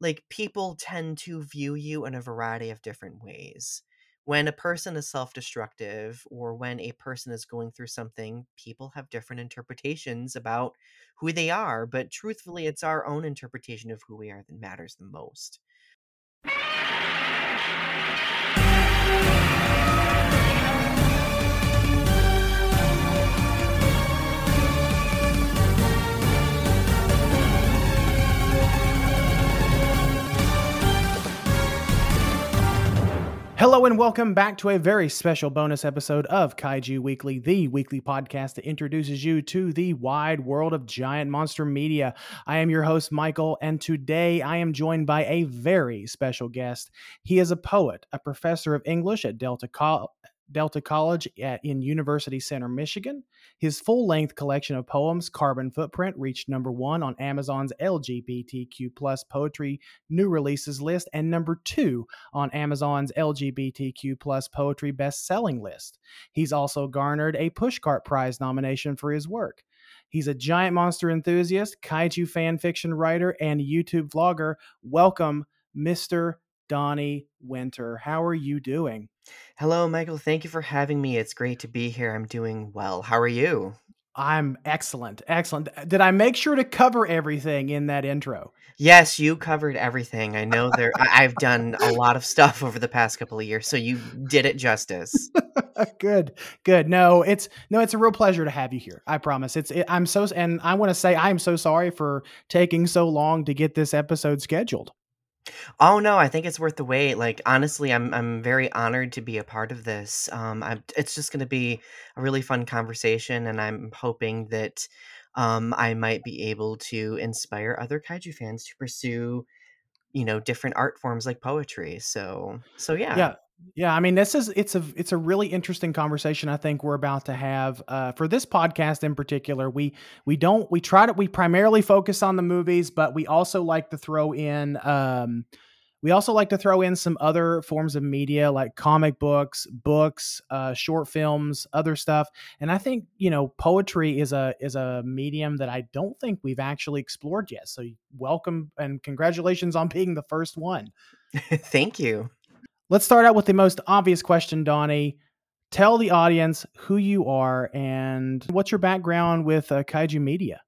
like people tend to view you in a variety of different ways. When a person is self-destructive or when a person is going through something, people have different interpretations about who they are, but truthfully, it's our own interpretation of who we are that matters the most. Hello and welcome back to a very special bonus episode of Kaiju Weekly, the weekly podcast that introduces you to the wide world of giant monster media. I am your host, Michael, and today I am joined by a very special guest. He is a poet, a professor of English at Delta, Co- Delta College at, in University Center, Michigan. His full length collection of poems, Carbon Footprint, reached number one on Amazon's LGBTQ plus poetry new releases list and number two on Amazon's LGBTQ plus poetry best selling list. He's also garnered a Pushcart Prize nomination for his work. He's a giant monster enthusiast, kaiju fan fiction writer, and YouTube vlogger. Welcome, Mr. Donnie Winter. How are you doing? Hello, Michael. Thank you for having me. It's great to be here. I'm doing well. How are you? I'm excellent. Excellent. Uh, did I make sure to cover everything in that intro? Yes, you covered everything. I know there I've done a lot of stuff over the past couple of years, so you did it justice. good. Good. No, it's no, it's a real pleasure to have you here. I promise. It's it, I'm so and I want to say I'm so sorry for taking so long to get this episode scheduled. Oh no, I think it's worth the wait. Like honestly, I'm I'm very honored to be a part of this. Um, I'm, it's just going to be a really fun conversation, and I'm hoping that um, I might be able to inspire other kaiju fans to pursue, you know, different art forms like poetry. So so yeah. Yeah. Yeah, I mean, this is it's a it's a really interesting conversation. I think we're about to have uh, for this podcast in particular. We we don't we try to we primarily focus on the movies, but we also like to throw in um, we also like to throw in some other forms of media like comic books, books, uh, short films, other stuff. And I think you know poetry is a is a medium that I don't think we've actually explored yet. So welcome and congratulations on being the first one. Thank you. Let's start out with the most obvious question, Donnie. Tell the audience who you are and what's your background with uh, Kaiju Media.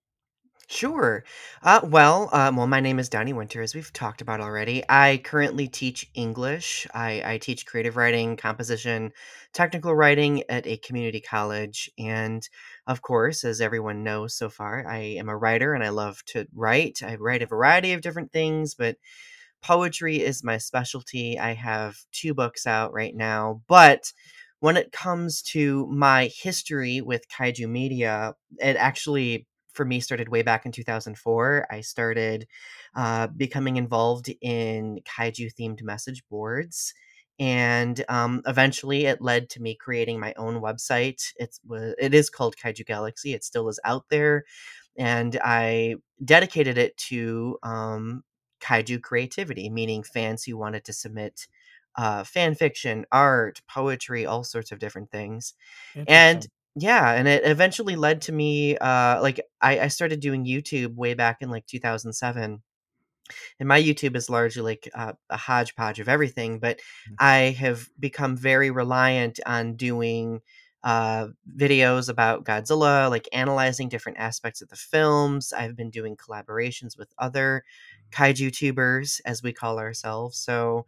Sure. Uh, well, um, well, my name is Donnie Winter, as we've talked about already. I currently teach English. I, I teach creative writing, composition, technical writing at a community college. And of course, as everyone knows so far, I am a writer and I love to write. I write a variety of different things, but poetry is my specialty. I have two books out right now, but when it comes to my history with kaiju media, it actually for me started way back in 2004. I started uh, becoming involved in kaiju themed message boards. And um, eventually, it led to me creating my own website. It's it is called Kaiju Galaxy. It still is out there, and I dedicated it to um, kaiju creativity, meaning fans who wanted to submit uh, fan fiction, art, poetry, all sorts of different things. And yeah, and it eventually led to me uh, like I, I started doing YouTube way back in like 2007 and my YouTube is largely like uh, a hodgepodge of everything, but Mm. I have become very reliant on doing uh, videos about Godzilla, like analyzing different aspects of the films. I've been doing collaborations with other kaiju tubers, as we call ourselves. So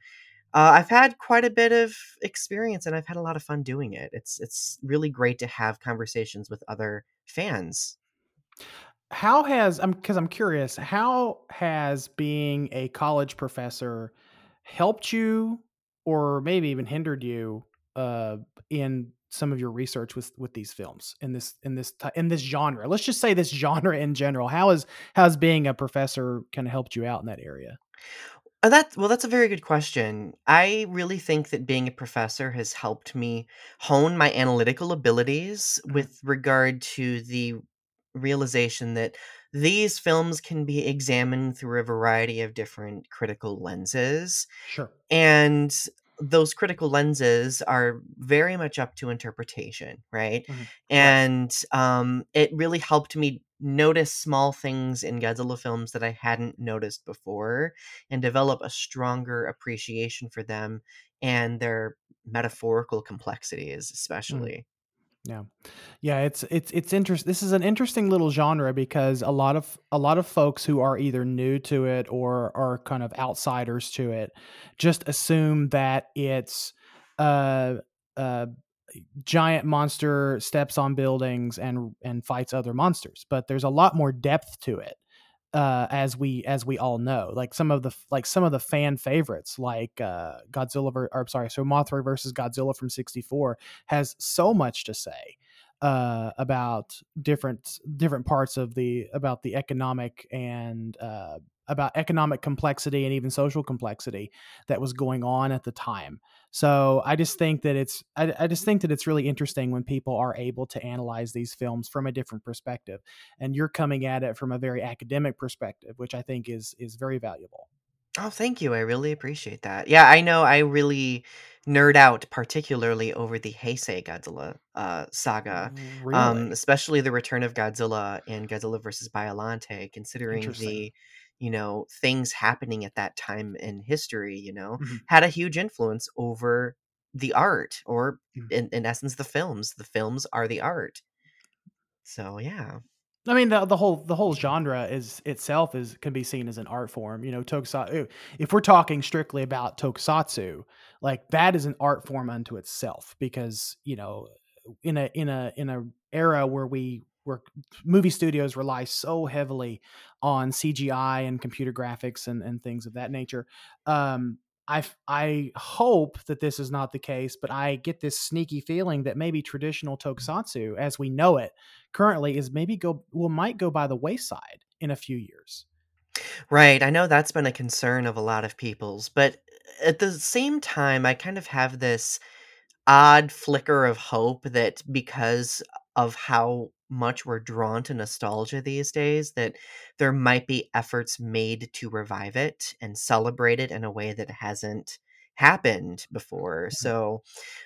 uh, I've had quite a bit of experience, and I've had a lot of fun doing it. It's it's really great to have conversations with other fans. How has I'm because I'm curious, how has being a college professor helped you or maybe even hindered you uh, in some of your research with with these films in this in this in this genre? Let's just say this genre in general. How is how has being a professor kind of helped you out in that area? Uh, that well, that's a very good question. I really think that being a professor has helped me hone my analytical abilities Mhm. with regard to the realization that these films can be examined through a variety of different critical lenses. Sure. And those critical lenses are very much up to interpretation, right? Mhm. And um, it really helped me notice small things in Godzilla films that I hadn't noticed before and develop a stronger appreciation for them and their metaphorical complexities, Mm. especially. Yeah. Yeah, it's it's it's interesting. this is an interesting little genre because a lot of a lot of folks who are either new to it or are kind of outsiders to it just assume that it's uh uh giant monster steps on buildings and and fights other monsters, but there's a lot more depth to it. Uh, as we as we all know, like some of the like some of the fan favorites, like uh, Godzilla, ver- or sorry, so Mothra versus Godzilla from '64 has so much to say uh, about different different parts of the about the economic and uh, about economic complexity and even social complexity that was going on at the time. So I just think that it's I, I just think that it's really interesting when people are able to analyze these films from a different perspective, and you're coming at it from a very academic perspective, which I think is is very valuable. Oh, thank you. I really appreciate that. Yeah, I know I really nerd out particularly over the Heisei Godzilla uh, saga, um, especially the Return of Godzilla and Godzilla versus Biollante, considering the, you know, things happening at that time in history, you know, Mhm. had a huge influence over the art or Mhm. in, in essence the films. The films are the art. So yeah. I mean the the whole the whole genre is itself is can be seen as an art form. You know, tokusatsu. If we're talking strictly about tokusatsu, like that is an art form unto itself because you know in a in a in a era where we where movie studios rely so heavily on CGI and computer graphics and and things of that nature. Um, I I hope that this is not the case, but I get this sneaky feeling that maybe traditional tokusatsu, as we know it currently, is maybe go will might go by the wayside in a few years. Right, I know that's been a concern of a lot of people's, but at the same time, I kind of have this odd flicker of hope that because of how much we're drawn to nostalgia these days, that there might be efforts made to revive it and celebrate it in a way that hasn't happened before. Mhm, So,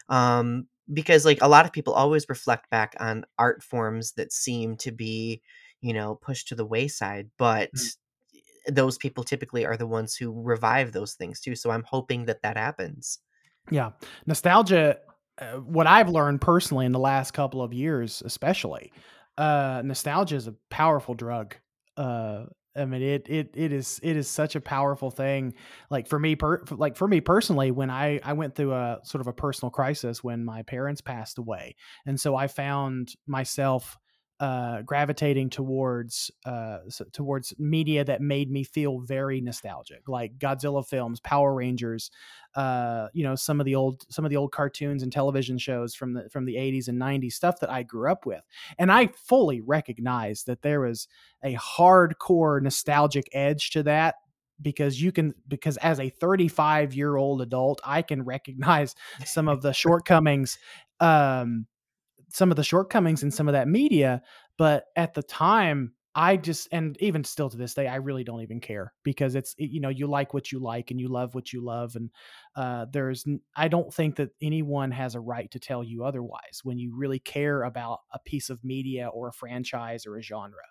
um, because like a lot of people always reflect back on art forms that seem to be, you know, pushed to the wayside, but mhm. those people typically are the ones who revive those things too. So I'm hoping that that happens. Yeah, nostalgia. Uh, what I've learned personally in the last couple of years, especially, uh, nostalgia is a powerful drug. Uh, I mean, it it it is it is such a powerful thing. Like for me, per, like for me personally, when I I went through a sort of a personal crisis when my parents passed away, and so I found myself uh, gravitating towards uh, towards media that made me feel very nostalgic, like Godzilla films, Power Rangers, uh, you know, some of the old some of the old cartoons and television shows from the from the 80s and 90s, stuff that I grew up with. And I fully recognize that there was a hardcore nostalgic edge to that because you can because as a 35 year old adult i can recognize some of the shortcomings um some of the shortcomings in some of that media but at the time i just and even still to this day i really don't even care because it's you know you like what you like and you love what you love and uh, there's I don't think that anyone has a right to tell you otherwise when you really care about a piece of media or a franchise or a genre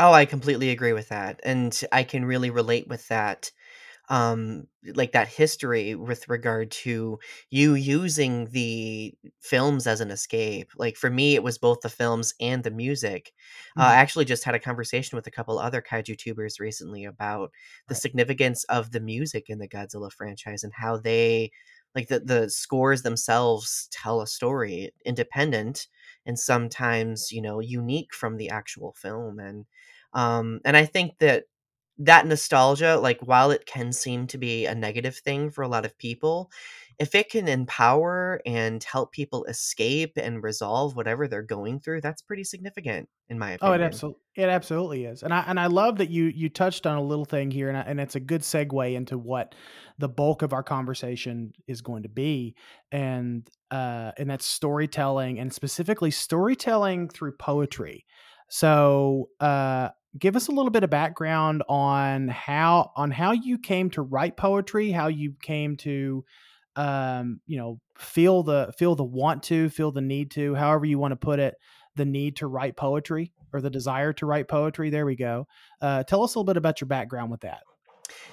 Oh, I completely agree with that. And I can really relate with that um like that history with regard to you using the films as an escape like for me it was both the films and the music uh, i Mhm. actually just had a conversation with a couple other kaiju tubers recently about the right significance of the music in the godzilla franchise and how they like the, the scores themselves tell a story independent and sometimes you know unique from the actual film and um and i think that that nostalgia, like, while it can seem to be a negative thing for a lot of people, if it can empower and help people escape and resolve whatever they're going through, that's pretty significant, in my opinion. Oh, it absolutely it absolutely is, and I and I love that you you touched on a little thing here, and I, and it's a good segue into what the bulk of our conversation is going to be, and uh, and that's storytelling, and specifically storytelling through poetry. So, uh, give us a little bit of background on how on how you came to write poetry, how you came to um, you know, feel the feel the want to, feel the need to, however you want to put it, the need to write poetry or the desire to write poetry. There we go. Uh, tell us a little bit about your background with that.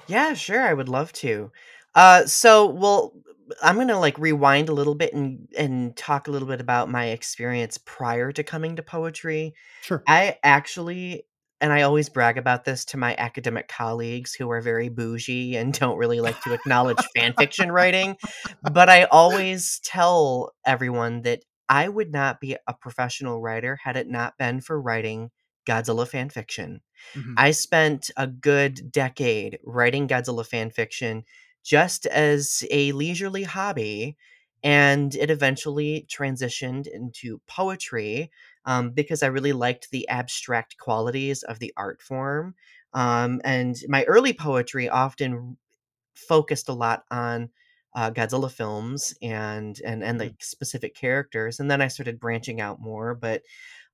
Yeah, sure, I would love to. Uh, so, well, I'm gonna like rewind a little bit and and talk a little bit about my experience prior to coming to poetry. Sure. I actually and I always brag about this to my academic colleagues who are very bougie and don't really like to acknowledge fan fiction writing, but I always tell everyone that I would not be a professional writer had it not been for writing Godzilla fan fiction. Mhm. I spent a good decade writing Godzilla fan fiction just as a leisurely hobby, and it eventually transitioned into poetry um, because I really liked the abstract qualities of the art form. Um, and my early poetry often focused a lot on uh, Godzilla films and and and Mhm. like specific characters, and then I started branching out more. But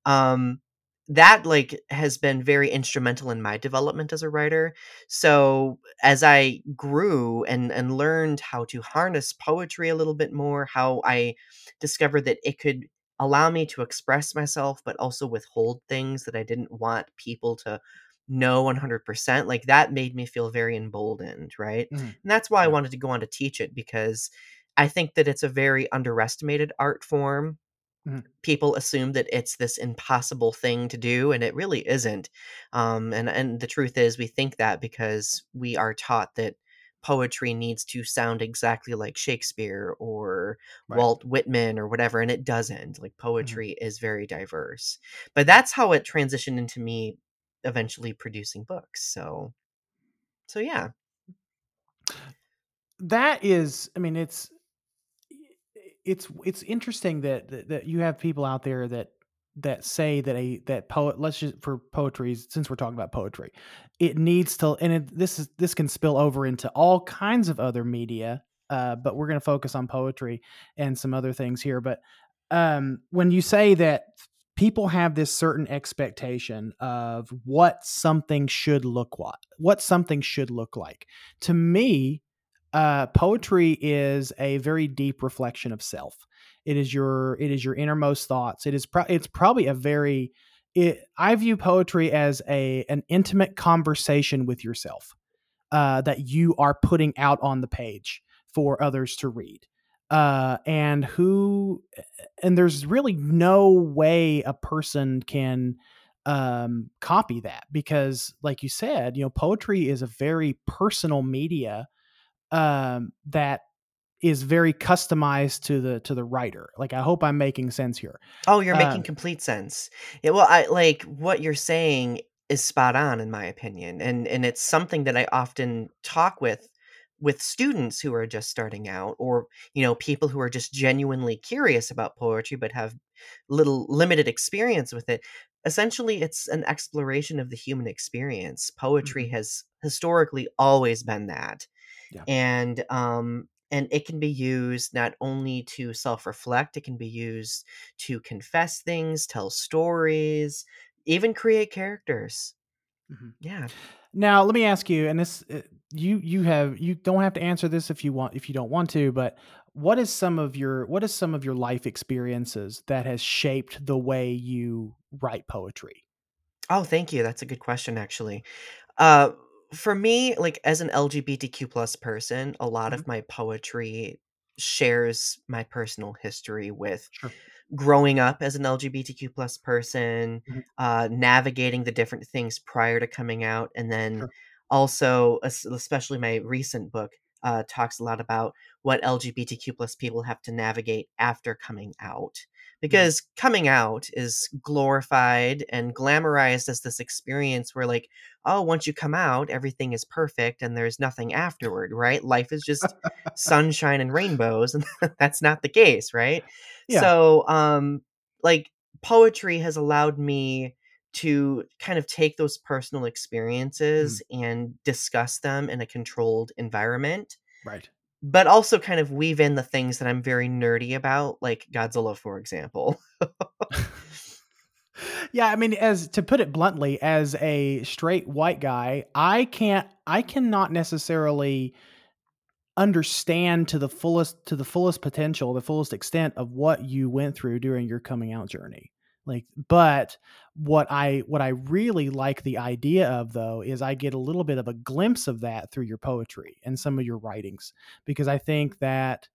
um that like has been very instrumental in my development as a writer so as i grew and and learned how to harness poetry a little bit more how i discovered that it could allow me to express myself but also withhold things that i didn't want people to know 100% like that made me feel very emboldened right Mhm. and that's why i wanted to go on to teach it because i think that it's a very underestimated art form Mhm. people assume that it's this impossible thing to do and it really isn't um, and and the truth is we think that because we are taught that poetry needs to sound exactly like shakespeare or Right. walt whitman or whatever and it doesn't like Mm-hmm. poetry is very diverse but that's how it transitioned into me eventually producing books so so yeah That is, I mean, it's it's it's interesting that that you have people out there that that say that a that poet let's just for poetry since we're talking about poetry it needs to and it, this is this can spill over into all kinds of other media uh, but we're going to focus on poetry and some other things here but um, when you say that people have this certain expectation of what something should look like what something should look like to me uh, poetry is a very deep reflection of self. It is your it is your innermost thoughts. It is pro- it's probably a very it, I view poetry as a an intimate conversation with yourself uh, that you are putting out on the page for others to read. Uh, and who and there's really no way a person can um, copy that because, like you said, you know, poetry is a very personal media um, that is very customized to the to the writer. Like I hope I'm making sense here. Oh, you're making complete sense. Yeah, well, I like what you're saying is spot on in my opinion. And and it's something that I often talk with with students who are just starting out or, you know, people who are just genuinely curious about poetry but have little limited experience with it. Essentially, it's an exploration of the human experience. Poetry Mhm. has historically always been that Yeah. and um and it can be used not only to self-reflect it can be used to confess things tell stories even create characters Mhm. yeah Now let me ask you, and this uh, you you have you don't have to answer this if you want if you don't want to, but what is some of your what is some of your life experiences that has shaped the way you write poetry? oh thank you that's a good question actually uh for me like as an lgbtq plus person a lot Mhm. of my poetry shares my personal history with Sure. growing up as an LGBTQ plus person, Mhm. uh, navigating the different things prior to coming out, and then Sure. also, especially my recent book, uh, talks a lot about what LGBTQ plus people have to navigate after coming out. Because coming out is glorified and glamorized as this experience where, like, oh, once you come out, everything is perfect and there's nothing afterward, right? Life is just sunshine and rainbows, and that's not the case, right? Yeah. So, um, like poetry has allowed me to kind of take those personal mm. experiences and discuss them in a controlled environment, Right. but also kind of weave in the things that I'm very nerdy about, like Godzilla, for example. yeah, I mean, as to put it bluntly, as a straight white guy, I can't, I cannot necessarily understand to the fullest, to the fullest potential, the fullest extent of what you went through during your coming out journey. Like but what i what i really like the idea of though is i get a little bit of a glimpse of that through your poetry and some of your writings because i think that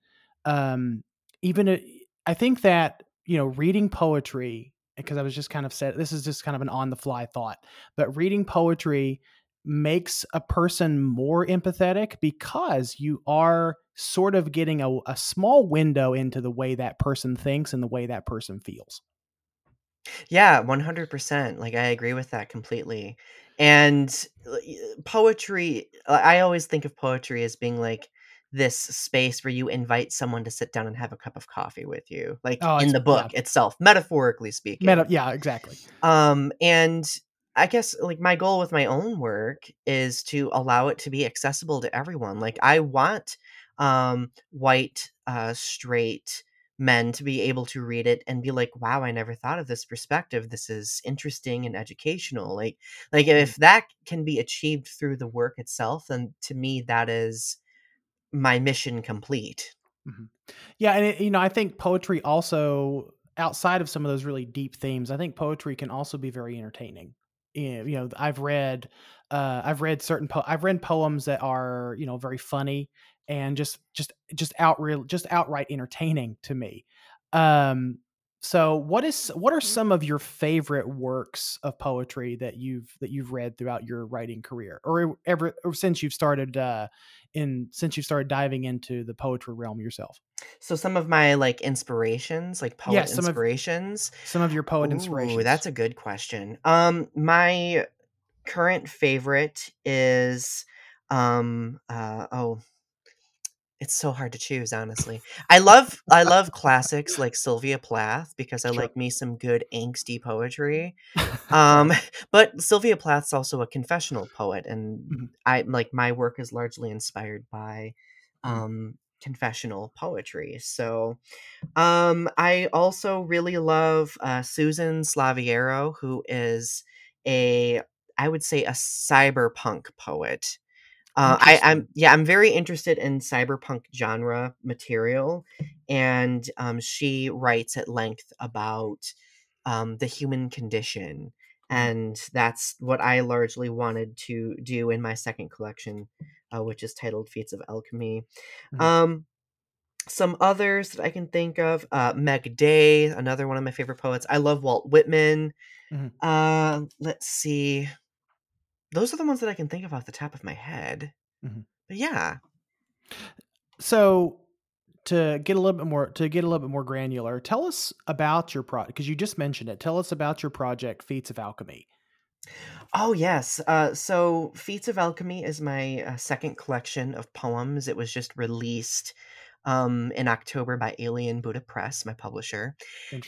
um even a, i think that you know reading poetry because i was just kind of said this is just kind of an on the fly thought but reading poetry makes a person more empathetic because you are sort of getting a, a small window into the way that person thinks and the way that person feels Yeah, 100%. Like, I agree with that completely. And uh, poetry, uh, I always think of poetry as being like this space where you invite someone to sit down and have a cup of coffee with you, like oh in it's the yeah book itself, metaphorically meta speaking. yeah exactly Um, and I guess like my goal with my own work is to allow it to be accessible to everyone. Like I want um white uh straight men to be able to read it and be like, "Wow, I never thought of this perspective. This is interesting and educational." Like like Mhm, if that can be achieved through the work itself, then to me that is my mission complete. mhm. Yeah, and it, you know, I think poetry also outside of some of those really deep themes, I think poetry can also be very entertaining. You know, I've read, uh, I've read certain, po- I've read poems that are, you know, very funny and just, just, just out real, just outright entertaining to me. Um, so what is, what are some of your favorite works of poetry that you've that you've read throughout your writing career, or ever, or since you've started, uh, in since you've started diving into the poetry realm yourself? So some of my like inspirations, like poet Yes, some of inspirations, some of your poet Ooh, inspirations. that's a good question. Um, my current favorite is, um, uh, oh, it's so hard to choose, honestly. I love I love classics like Sylvia Plath because I Sure. like me some good angsty poetry. Um, but Sylvia Plath's also a confessional poet, and Mhm, I like my work is largely inspired by mhm, um confessional poetry. So um, I also really love uh, Susan Slaviero, who is a, I would say, a cyberpunk poet. Uh, I, I'm yeah, I'm very interested in cyberpunk genre material, and um, she writes at length about um, the human condition, Mhm, and that's what I largely wanted to do in my second collection, uh, which is titled Feats of Alchemy. mhm, Um, some others that I can think of, uh, Meg Day, another one of my favorite poets. I love Walt Whitman. mhm, Uh, let's see. Those are the ones that I can think of off the top of my head. mhm. But yeah. So to get a little bit more to get a little bit more granular, tell us about your project because you just mentioned it. Tell us about your project, Feats of Alchemy. Oh, yes. Uh, so Feats of Alchemy is my uh, second collection of poems. It was just released um, in October by Alien Buddha Press, my publisher.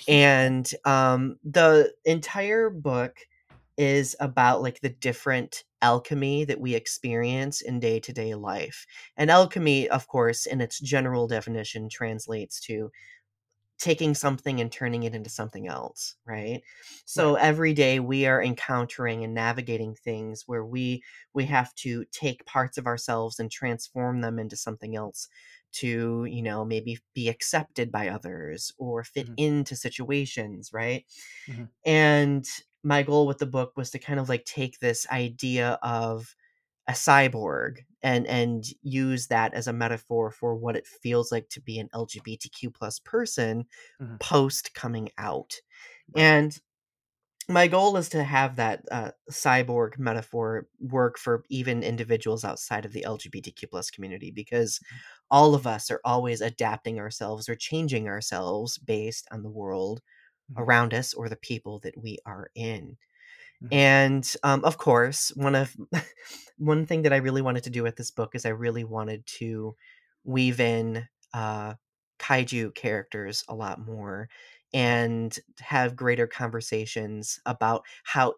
And um, the entire book is about like the different alchemy that we experience in day-to-day life. And alchemy, of course, in its general definition, translates to taking something and turning it into something else, right? Right. So every day we are encountering and navigating things where we we have to take parts of ourselves and transform them into something else to, you know, maybe be accepted by others or fit Mhm, into situations, right? mhm, And my goal with the book was to kind of like take this idea of a cyborg and and use that as a metaphor for what it feels like to be an LGBTQ plus person mhm. post coming out. And my goal is to have that uh, cyborg metaphor work for even individuals outside of the LGBTQ plus community because Mhm, all of us are always adapting ourselves or changing ourselves based on the world mhm, around us or the people that we are in. mhm, And, um, of course, one of one thing that I really wanted to do with this book is I really wanted to weave in, uh, kaiju characters a lot more and have greater conversations about how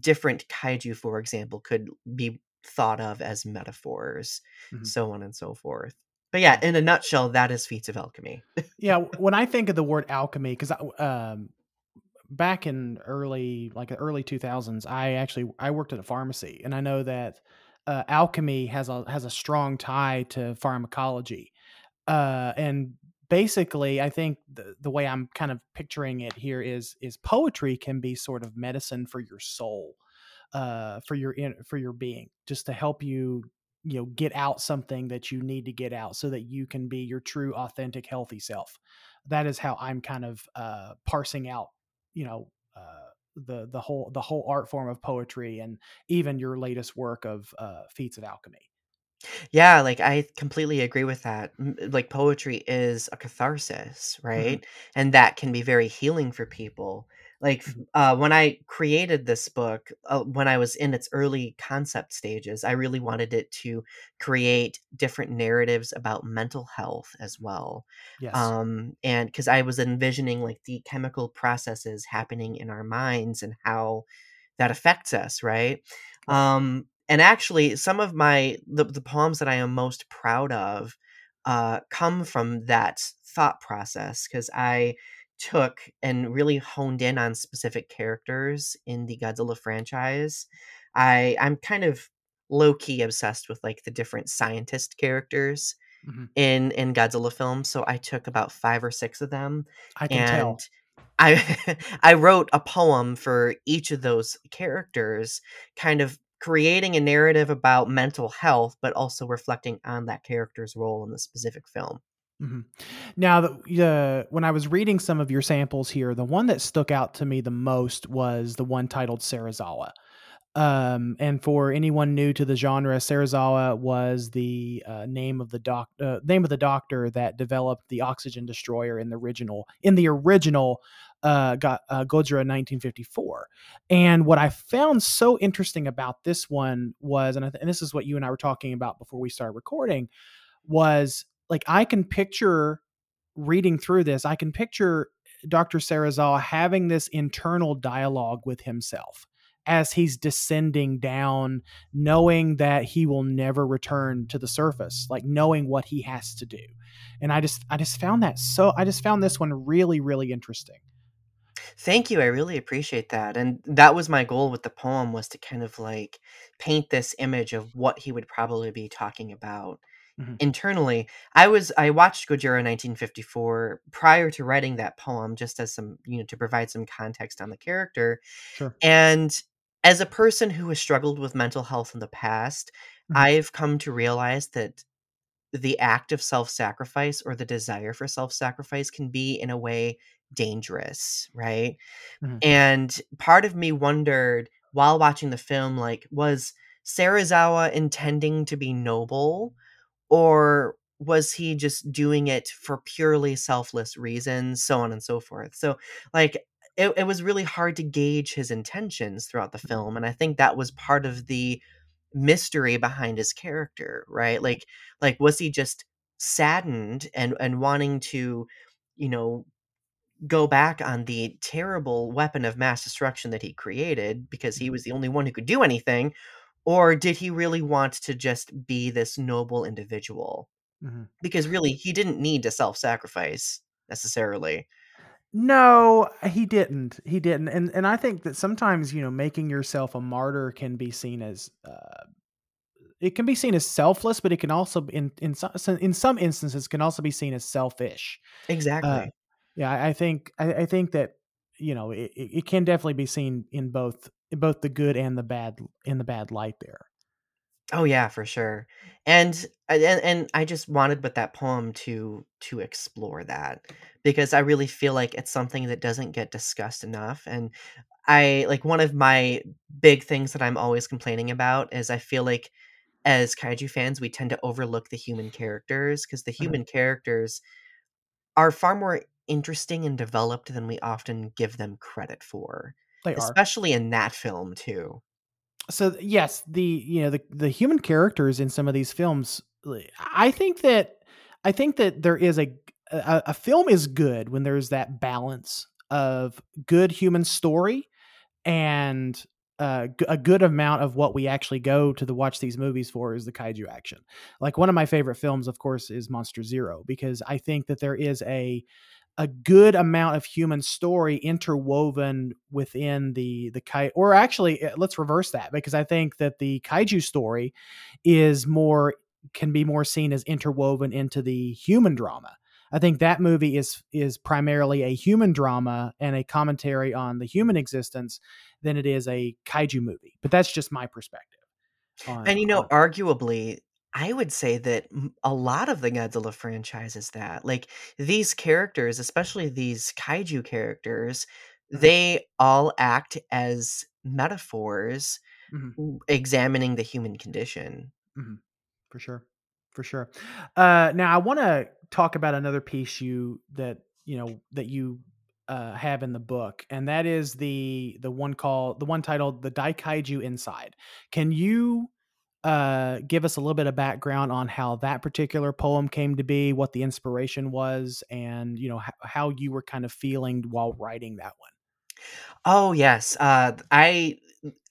different kaiju, for example, could be thought of as metaphors, mhm, so on and so forth. But yeah, in a nutshell, that is Feats of Alchemy. Yeah. When I think of the word alchemy, because um, back in early like the early 2000s i actually i worked at a pharmacy and i know that uh, alchemy has a has a strong tie to pharmacology uh, and basically i think the, the way i'm kind of picturing it here is is poetry can be sort of medicine for your soul uh for your in for your being just to help you you know get out something that you need to get out so that you can be your true authentic healthy self that is how i'm kind of uh parsing out you know uh the the whole the whole art form of poetry and even your latest work of uh feats of alchemy Yeah, like, I completely agree with that. Like, poetry is a catharsis, hmm right? And that can be very healing for people. Like, hmm uh, when I created this book, uh, when I was in its early concept stages, I really wanted it to create different narratives about mental health as well. yes Um, and because I was envisioning, like, the chemical processes happening in our minds and how that affects us, right? right Um, and actually, some of my the the poems that I am most proud of, uh, come from that thought process because I took and really honed in on specific characters in the Godzilla franchise. I I'm kind of low key obsessed with like the different scientist characters hmm in in Godzilla films, so I took about 5 or 6 of them, i can and tell I I wrote a poem for each of those characters, kind of creating a narrative about mental health, but also reflecting on that character's role in the specific film. Mhm. Now, the, the when I was reading some of your samples here, the one that stuck out to me the most was the one titled Serizawa. Um, and for anyone new to the genre, Serizawa was the uh, name of the doc uh, name of the doctor that developed the oxygen destroyer in the original in the original uh, got uh, Godzilla 1954. And what I found so interesting about this one was, and, th- and this is what you and I were talking about before we started recording, was like I can picture reading through this, I can picture Dr. Serizawa having this internal dialogue with himself as he's descending down, knowing that he will never return to the surface, like knowing what he has to do. And I just I just found that so I just found this one really, really interesting. Thank you, I really appreciate that, and that was my goal with the poem was to kind of, like, paint this image of what he would probably be talking about Mhm. internally. I was I watched Gojira 1954 prior to writing that poem just as some you know, to provide some context on the character, Sure. And as a person who has struggled with mental health in the past, Mhm. I've come to realize that the act of self-sacrifice or the desire for self-sacrifice can be, in a way, dangerous, right? Mhm. And part of me wondered while watching the film, like, was Serizawa intending to be noble or was he just doing it for purely selfless reasons, so on and so forth. So, like, it, it was really hard to gauge his intentions throughout the Mhm. film, and I think that was part of the mystery behind his character, right? Like, like was he just saddened and and wanting to, you know, go back on the terrible weapon of mass destruction that he created because he Mhm. was the only one who could do anything, or did he really want to just be this noble individual? Mhm. Because really, he didn't need to self-sacrifice necessarily. No, he didn't. He didn't. And and I think that sometimes, you know, making yourself a martyr can be seen as uh it can be seen as selfless, but it can also in in some in some instances can also be seen as selfish. Uh, Exactly. yeah, I, think I, I think that you know it, it can definitely be seen in both both the good and the bad in the bad light there. Oh, yeah, for sure. And and and I just wanted with that poem to to explore that because I really feel like it's something that doesn't get discussed enough, and I like, one of my big things that I'm always complaining about is I feel like as kaiju fans, we tend to overlook the human characters because the Mhm. human characters are far more interesting and developed than we often give them credit for, They are. especially in that film too. So yes, the you know the the human characters in some of these films, I think that I think that there is a a, a film is good when there's that balance of good human story and uh, a good amount of what we actually go to the watch these movies for is the kaiju action. Like one of my favorite films, of course, is Monster Zero because I think that there is a a good amount of human story interwoven within the the kai or actually uh, let's reverse that because I think that the kaiju story is more can be more seen as interwoven into the human drama. I think that movie is is primarily a human drama and a commentary on the human existence than it is a kaiju movie. But that's just my perspective. On, And, you know, on arguably, I would say that m a lot of the Godzilla franchise is that. Like, these characters, especially these kaiju characters, Mhm, they all act as metaphors mhm, w examining the human condition. mhm. For sure. For sure. Uh, now I want to talk about another piece you that you know that you uh, have in the book, and that is the the one called the one titled "The Daikaiju Inside." Can you uh, give us a little bit of background on how that particular poem came to be, what the inspiration was, and you know how, how you were kind of feeling while writing that one? Oh, yes, uh, I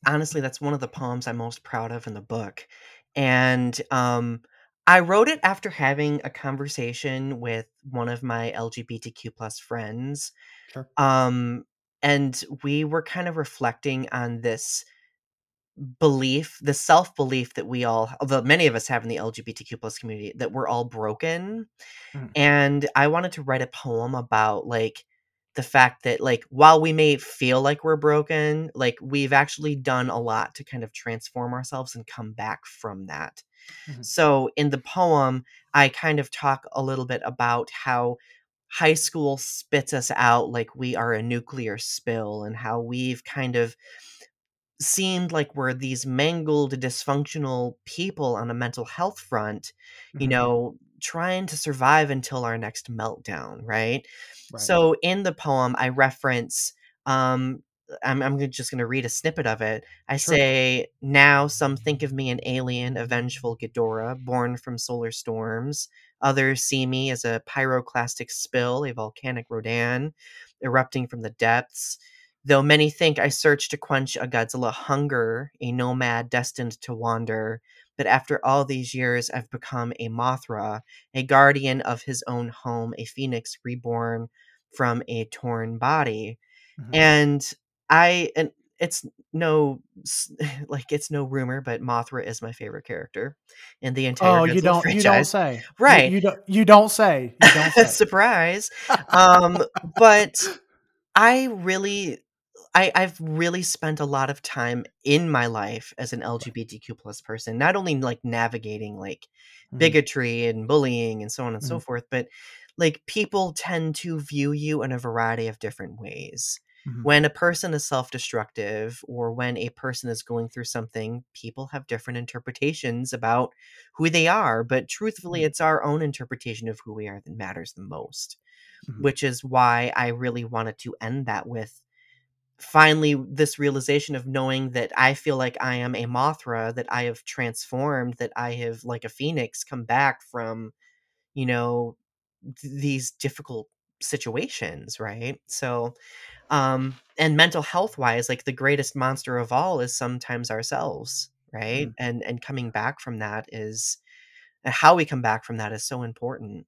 honestly, that's one of the poems I'm most proud of in the book, and, um, I wrote it after having a conversation with one of my LGBTQ+ plus friends, Sure. um, and we were kind of reflecting on this belief, the self-belief that we all although many of us have in the LGBTQ+ plus community, that we're all broken, Mhm, and I wanted to write a poem about, like, the fact that, like, while we may feel like we're broken, like, we've actually done a lot to kind of transform ourselves and come back from that. mhm, So, in the poem, I kind of talk a little bit about how high school spits us out like we are a nuclear spill and how we've kind of seemed like we're these mangled, dysfunctional people on a mental health front, you mhm. know, trying to survive until our next meltdown, right? Right. So in the poem, I reference, um, I'm, I'm just going to read a snippet of it. I Sure. say, Now some think of me an alien, a vengeful Ghidorah, born from solar storms. Others see me as a pyroclastic spill, a volcanic Rodan, erupting from the depths. Though many think I search to quench a Godzilla hunger, a nomad destined to wander, but after all these years I've become a Mothra, a guardian of his own home, a phoenix reborn from a torn body. Mhm. And I and it's no like it's no rumor, but Mothra is my favorite character in the entire Oh, you Godzilla don't you don't franchise. say. You Right. you don't you don't say. You don't say. Surprise. Um, but I really I I've really spent a lot of time in my life as an LGBTQ plus person, not only like navigating like Mhm, bigotry and bullying and so on and so mhm, forth, but like people tend to view you in a variety of different ways. mhm, When a person is self-destructive or when a person is going through something, people have different interpretations about who they are, but truthfully, mhm, it's our own interpretation of who we are that matters the most mhm, which is why I really wanted to end that with finally this realization of knowing that I feel like I am a Mothra, that I have transformed, that I have, like a phoenix, come back from, you know, th- these difficult situations, right? So, um, and mental health wise, like the greatest monster of all is sometimes ourselves, right? mhm. And and coming back from that is and how we come back from that is so important.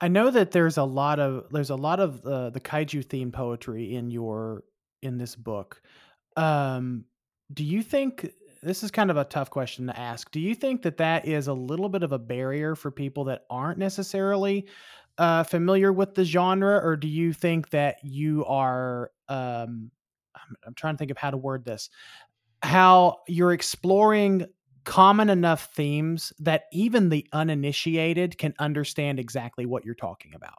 I know that there's a lot of there's a lot of uh, the kaiju theme poetry in your in this book. Um, do you think this is kind of a tough question to ask? Do you think that that is a little bit of a barrier for people that aren't necessarily uh, familiar with the genre, or do you think that you are? Um, I'm, I'm trying to think of how to word this. How you're exploring common enough themes that even the uninitiated can understand exactly what you're talking about.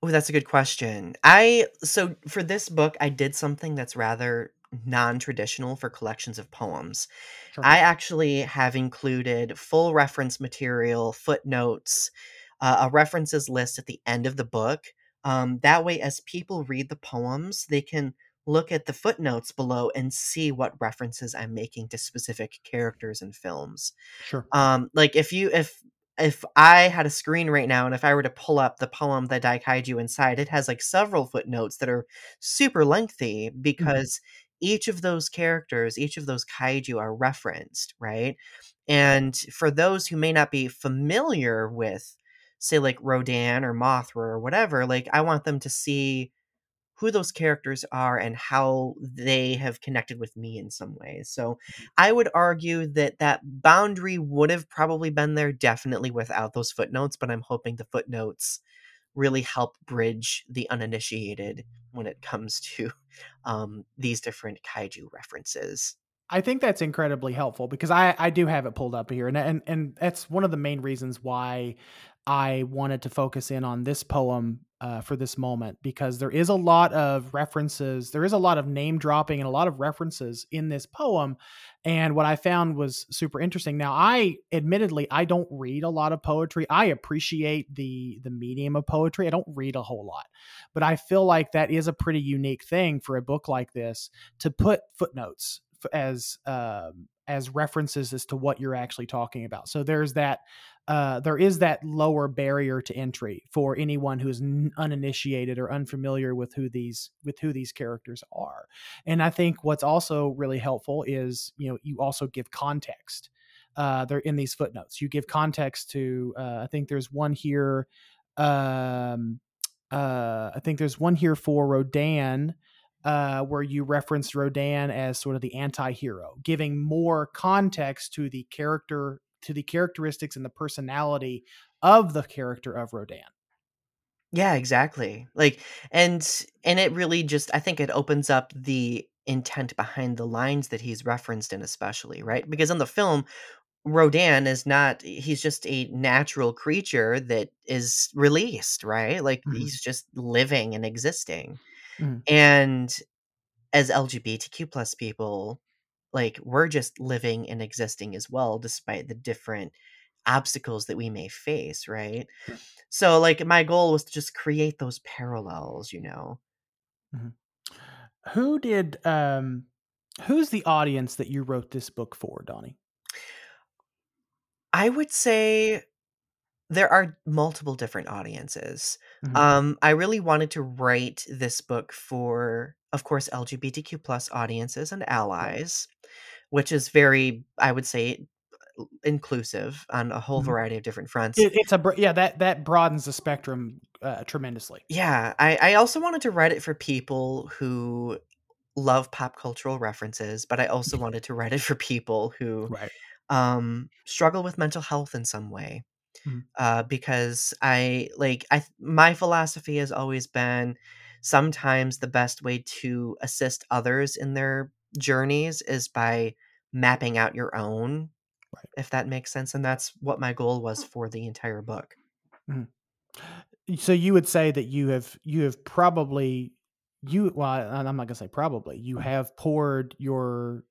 Oh, that's a good question. I so for this book, I did something that's rather non-traditional for collections of poems. Sure. I actually have included full reference material, footnotes, uh, a references list at the end of the book. Um, that way, as people read the poems, they can look at the footnotes below and see what references I'm making to specific characters and films. Sure. Um, like if you if if I had a screen right now and if I were to pull up the poem The Daikaiju inside, it has like several footnotes that are super lengthy Mhm. because each of those characters, each of those kaiju are referenced, right? And for those who may not be familiar with, say, like Rodan or Mothra or whatever, like I want them to see who those characters are and how they have connected with me in some ways. So I would argue that that boundary would have probably been there definitely without those footnotes, but I'm hoping the footnotes really help bridge the uninitiated when it comes to um, these different kaiju references. I think that's incredibly helpful because I I do have it pulled up here and and and that's one of the main reasons why I wanted to focus in on this poem uh, for this moment because there is a lot of references, there is a lot of name dropping and a lot of references in this poem. And what I found was super interesting. Now, I admittedly I don't read a lot of poetry. I appreciate the the medium of poetry. I don't read a whole lot, but I feel like that is a pretty unique thing for a book like this to put footnotes as um, as references as to what you're actually talking about. So there's that uh, there is that lower barrier to entry for anyone who's uninitiated or unfamiliar with who these with who these characters are. And I think what's also really helpful is you know you also give context. Uh, they're in these footnotes. You give context to. Uh, I think there's one here. Um, uh, I think there's one here for Rodan uh, where you referenced Rodan as sort of the anti-hero, giving more context to the character, to the characteristics and the personality of the character of Rodan. Yeah, exactly. Like, and and it really just, I think it opens up the intent behind the lines that he's referenced in, especially right because in the film, Rodan is not. He's just a natural creature that is released, right? Like Mhm. he's just living and existing. Mhm. And as LGBTQ plus people, like we're just living and existing as well, despite the different obstacles that we may face, right? So like my goal was to just create those parallels, you know. Mhm. Who did um who's the audience that you wrote this book for, Donnie? I would say there are multiple different audiences. Mhm. Um, I really wanted to write this book for, of course, LGBTQ plus audiences and allies, which is very, I would say, inclusive on a whole Mhm. variety of different fronts. It, it's a br- yeah that that broadens the spectrum uh, tremendously. Yeah, I, I also wanted to write it for people who love pop cultural references, but I also wanted to write it for people who Right. um, struggle with mental health in some way. Mhm. uh, because I like I my philosophy has always been sometimes the best way to assist others in their journeys is by mapping out your own, Right. if that makes sense. And that's what my goal was for the entire book. Mhm. So you would say that you have you have probably you well I'm not gonna say probably you have poured your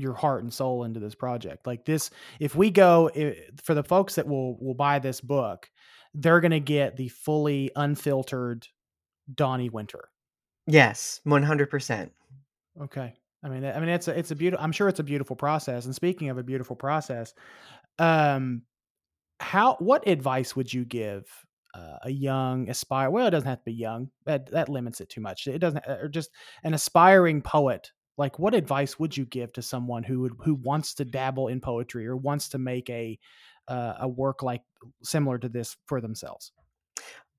your heart and soul into this project. Like this if we go for the folks that will will buy this book they're gonna get the fully unfiltered Donnie Winter. Yes, 100%. okay. I mean I mean it's a it's a beautiful I'm sure it's a beautiful process and speaking of a beautiful process um how what advice would you give uh, a young aspire well it doesn't have to be young that that limits it too much. It doesn't or just an aspiring poet like what advice would you give to someone who would who wants to dabble in poetry or wants to make a uh, a work like similar to this for themselves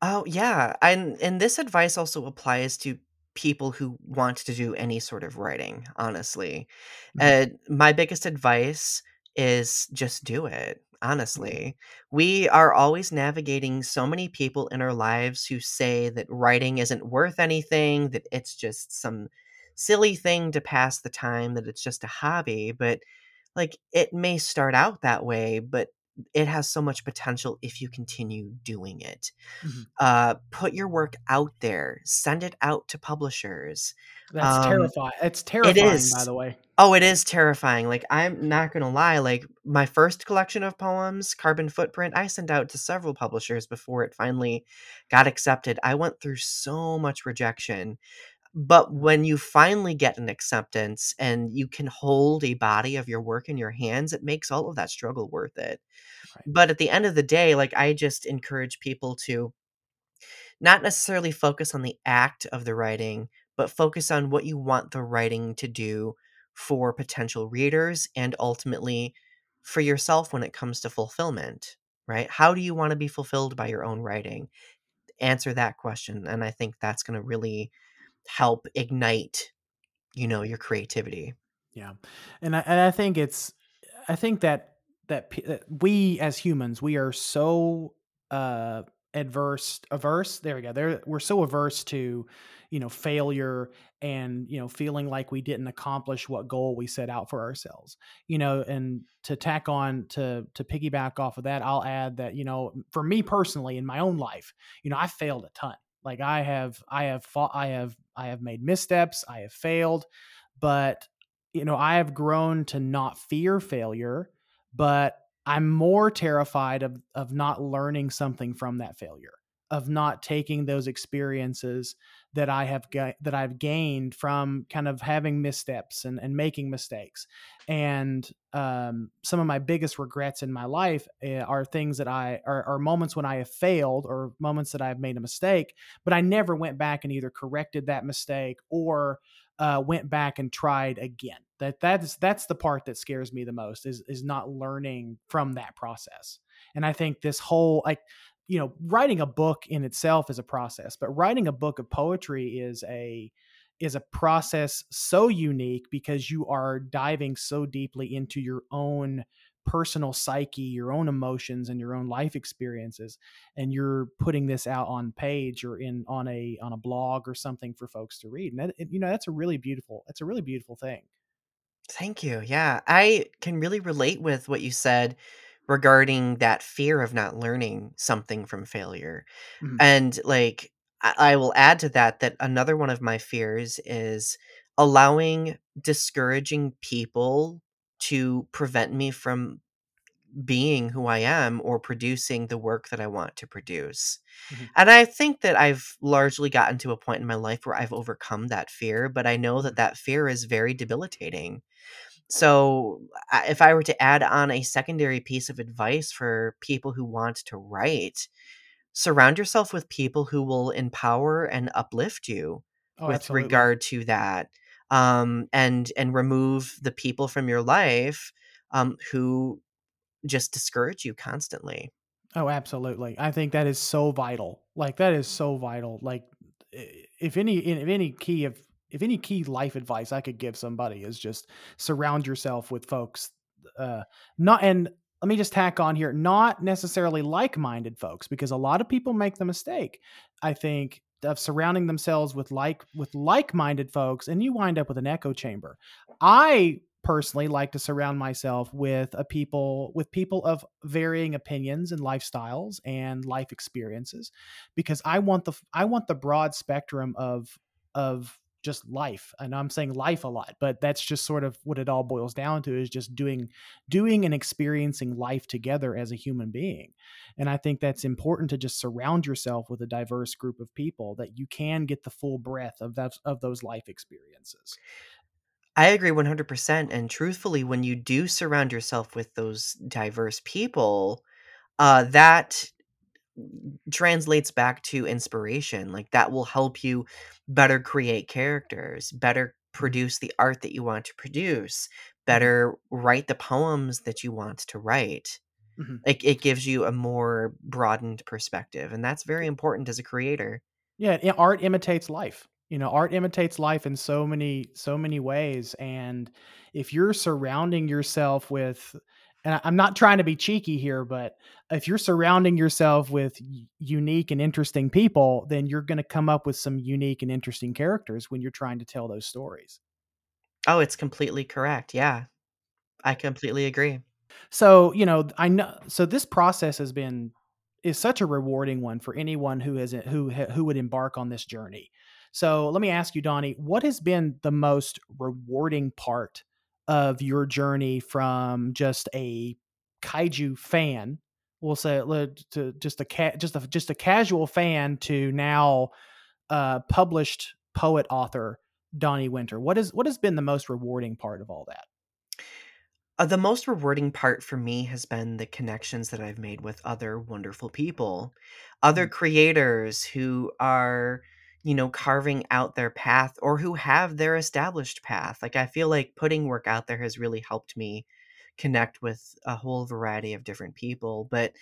Oh, yeah. And and this advice also applies to people who want to do any sort of writing, honestly. Mhm. Uh, my biggest advice is just do it, honestly. We are always navigating so many people in our lives who say that writing isn't worth anything, that it's just some silly thing to pass the time, that it's just a hobby, but like it may start out that way, but it has so much potential if you continue doing it Mhm. uh, put your work out there, send it out to publishers. that's Um, terrifying it's it terrifying by the way Oh, it is terrifying. Like, I'm not gonna lie, like, my first collection of poems, Carbon Footprint, I sent out to several publishers before it finally got accepted. I went through so much rejection. But when you finally get an acceptance and you can hold a body of your work in your hands, it makes all of that struggle worth it. right But at the end of the day, like, I just encourage people to not necessarily focus on the act of the writing, but focus on what you want the writing to do for potential readers and ultimately for yourself when it comes to fulfillment, right? How do you want to be fulfilled by your own writing? Answer that question. And I think that's going to really help ignite, you know, your creativity. Yeah, and I, and I think it's I think that that we as humans we are so uh adverse averse there we go there we're so averse to you know failure and you know feeling like we didn't accomplish what goal we set out for ourselves you know and to tack on to to piggyback off of that i'll add that you know for me personally in my own life you know i failed a ton like i have i have fought i have i have made missteps i have failed but you know i have grown to not fear failure but I'm more terrified of of not learning something from that failure, of not taking those experiences that I have ga- that I've gained from kind of having missteps and, and making mistakes. And um, some of my biggest regrets in my life uh, are things that I are, are moments when I have failed or moments that I have made a mistake, but I never went back and either corrected that mistake or uh, went back and tried again. That that's that's the part that scares me the most is is not learning from that process. And I think this whole like you know writing a book in itself is a process, but writing a book of poetry is a is a process so unique because you are diving so deeply into your own personal psyche, your own emotions and your own life experiences and you're putting this out on page or in on a on a blog or something for folks to read. And that, you know that's a really beautiful that's a really beautiful thing. Thank you. Yeah, I can really relate with what you said regarding that fear of not learning something from failure. Mhm. And like I, I will add to that that another one of my fears is allowing discouraging people to prevent me from being who I am or producing the work that I want to produce. Mhm. And I think that I've largely gotten to a point in my life where I've overcome that fear, but I know that that fear is very debilitating. So, if I were to add on a secondary piece of advice for people who want to write, surround yourself with people who will empower and uplift you Oh, with absolutely. regard to that. Um, and and remove the people from your life um, who just discourage you constantly. Oh, absolutely. I think that is so vital. Like that is so vital. Like if any if any key of if any key life advice I could give somebody is just surround yourself with folks uh not and let me just tack on here not necessarily like-minded folks because a lot of people make the mistake I think of surrounding themselves with like with like-minded folks and you wind up with an echo chamber. I personally like to surround myself with a people with people of varying opinions and lifestyles and life experiences because I want the I want the broad spectrum of of just life. And I'm saying life a lot, but that's just sort of what it all boils down to is just doing doing and experiencing life together as a human being. And I think that's important to just surround yourself with a diverse group of people that you can get the full breadth of that of those life experiences. I agree 100%. And truthfully, when you do surround yourself with those diverse people, uh, that translates back to inspiration. Like that will help you better create characters, better Mhm, produce the art that you want to produce, mhm, better write the poems that you want to write. mhm. Like it gives you a more broadened perspective. And that's very important as a creator. Yeah, art imitates life. You know, art imitates life in so many so many ways, and if you're surrounding yourself with and I'm not trying to be cheeky here, but if you're surrounding yourself with unique and interesting people, then you're gonna come up with some unique and interesting characters when you're trying to tell those stories. Oh, it's completely correct. Yeah, I completely agree. So, you know, I know so this process has been is such a rewarding one for anyone who has who who would embark on this journey. So, let me ask you Donnie, what has been the most rewarding part of your journey from just a kaiju fan, we'll say to just a ca- just a just a casual fan to now uh published poet author Donnie Winter. What is what has been the most rewarding part of all that? Uh, the most rewarding part for me has been the connections that I've made with other wonderful people, other Mhm, creators who are, you know, carving out their path or who have their established path. Like, I feel like putting work out there has really helped me connect with a whole variety of different people. But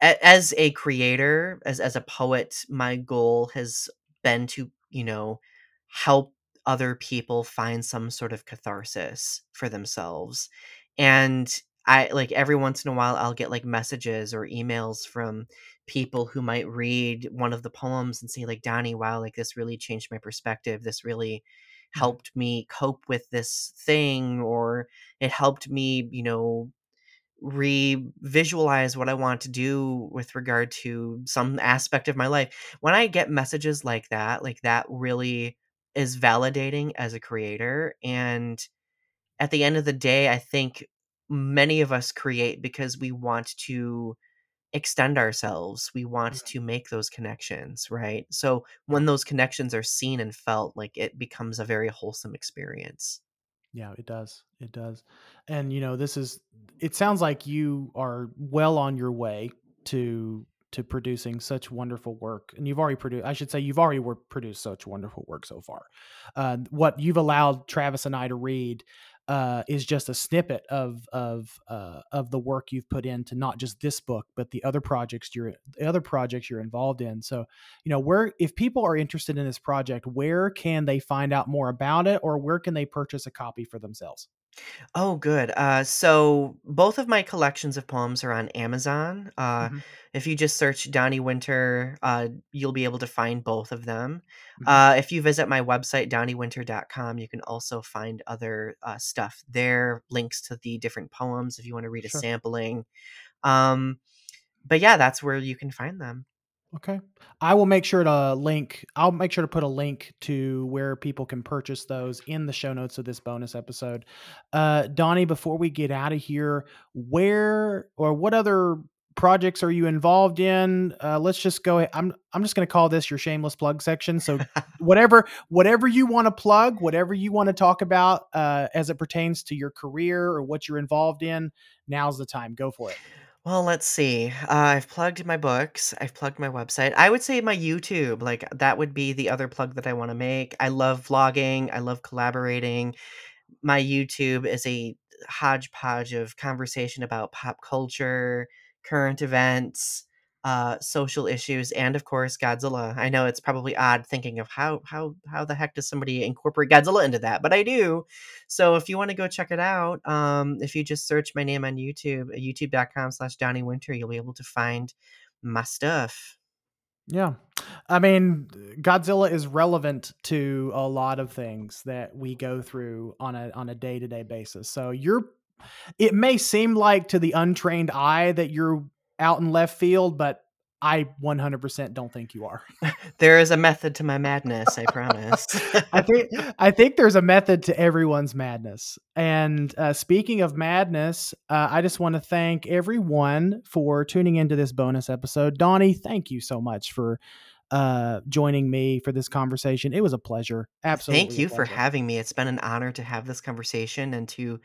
as a creator, as as a poet, my goal has been to, you know, help other people find some sort of catharsis for themselves. And I like every once in a while I'll get like messages or emails from people who might read one of the poems and say like Donnie, wow, like this really changed my perspective. This really Mm. helped me cope with this thing or it helped me, you know, re-visualize what I want to do with regard to some aspect of my life. When I get messages like that, like that really is validating as a creator and at the end of the day, I think many of us create because we want to extend ourselves. We want Mhm. to make those connections, right? So when those connections are seen and felt, like it becomes a very wholesome experience. Yeah, it does. It does. And you know, this is it sounds like you are well on your way to to producing such wonderful work. And you've already produced I should say you've already produced such wonderful work so far. Uh, what you've allowed Travis and I to read uh, is just a snippet of of uh, of the work you've put into not just this book, but the other projects you're the other projects you're involved in. So, you know, where if people are interested in this project, where can they find out more about it, or where can they purchase a copy for themselves? Oh, good. Uh, so both of my collections of poems are on Amazon. Uh, hmm if you just search Donnie Winter, uh, you'll be able to find both of them. hmm Uh, if you visit my website, donniewinter.com, you can also find other uh, stuff there, links to the different poems if you want to read a Sure. sampling. Um, but yeah, that's where you can find them. Okay. I will make sure to link, I'll make sure to put a link to where people can purchase those in the show notes of this bonus episode. Uh, Donnie, before we get out of here, where or what other projects are you involved in? Uh, let's just go. I'm, I'm just going to call this your shameless plug section. So whatever, whatever you want to plug, whatever you want to talk about uh, as it pertains to your career or what you're involved in, now's the time. Go for it. Well, let's see. Uh, I've plugged my books. I've plugged my website. I would say my YouTube. Like that would be the other plug that I want to make. I love vlogging. I love collaborating. My YouTube is a hodgepodge of conversation about pop culture, current events, uh, social issues, and of course Godzilla. I know it's probably odd thinking of how how how the heck does somebody incorporate Godzilla into that, but I do. So if you want to go check it out, um, if you just search my name on YouTube, uh, youtube.com slash Donnie Winter, you'll be able to find my stuff. Yeah. I mean, Godzilla is relevant to a lot of things that we go through on a on a day-to-day basis. So you're it may seem like to the untrained eye that you're out in left field, but I 100% don't think you are. There is a method to my madness, I promise. I think I think there's a method to everyone's madness. And uh, speaking of madness, uh, I just want to thank everyone for tuning into this bonus episode. Donnie, thank you so much for uh, joining me for this conversation. It was a pleasure. Absolutely, Thank you for having me. It's been an honor to have this conversation and to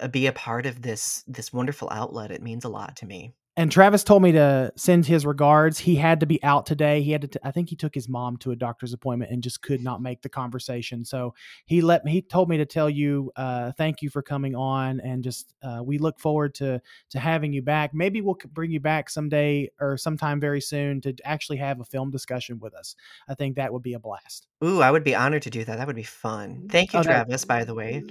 uh, be a part of this this wonderful outlet. It means a lot to me. And Travis told me to send his regards. He had to be out today. He had to. T- I think he took his mom to a doctor's appointment and just could not make the conversation. So he let me. He told me to tell you, uh, thank you for coming on, and just uh, we look forward to to having you back. Maybe we'll bring you back someday or sometime very soon to actually have a film discussion with us. I think that would be a blast. Ooh, I would be honored to do that. That would be fun. Thank you, Oh, Travis, by the way.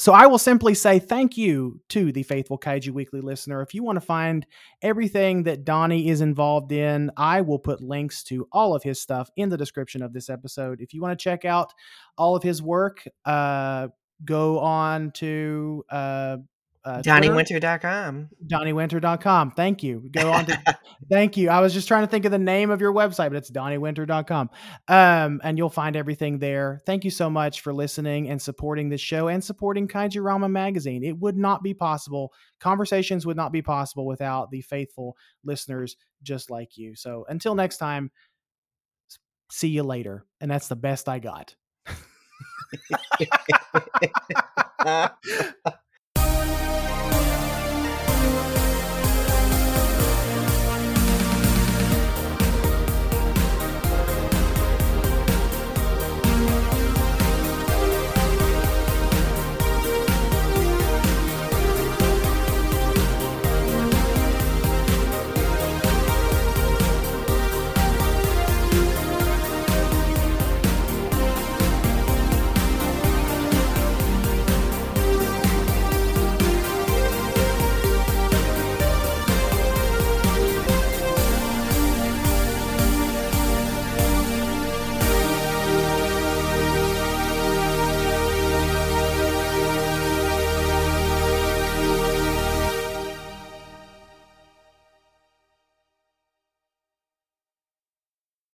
So I will simply say thank you to the faithful Kaiju Weekly listener. If you want to find everything that Donnie is involved in, I will put links to all of his stuff in the description of this episode. If you want to check out all of his work, uh, go on to uh, uh, DonnieWinter.com. DonnieWinter.com. Thank you. Go on to Thank you. I was just trying to think of the name of your website, but it's DonnieWinter.com. Um, and you'll find everything there. Thank you so much for listening and supporting this show and supporting Kaijurama Magazine. It would not be possible. Conversations would not be possible without the faithful listeners just like you. So until next time, see you later. And that's the best I got.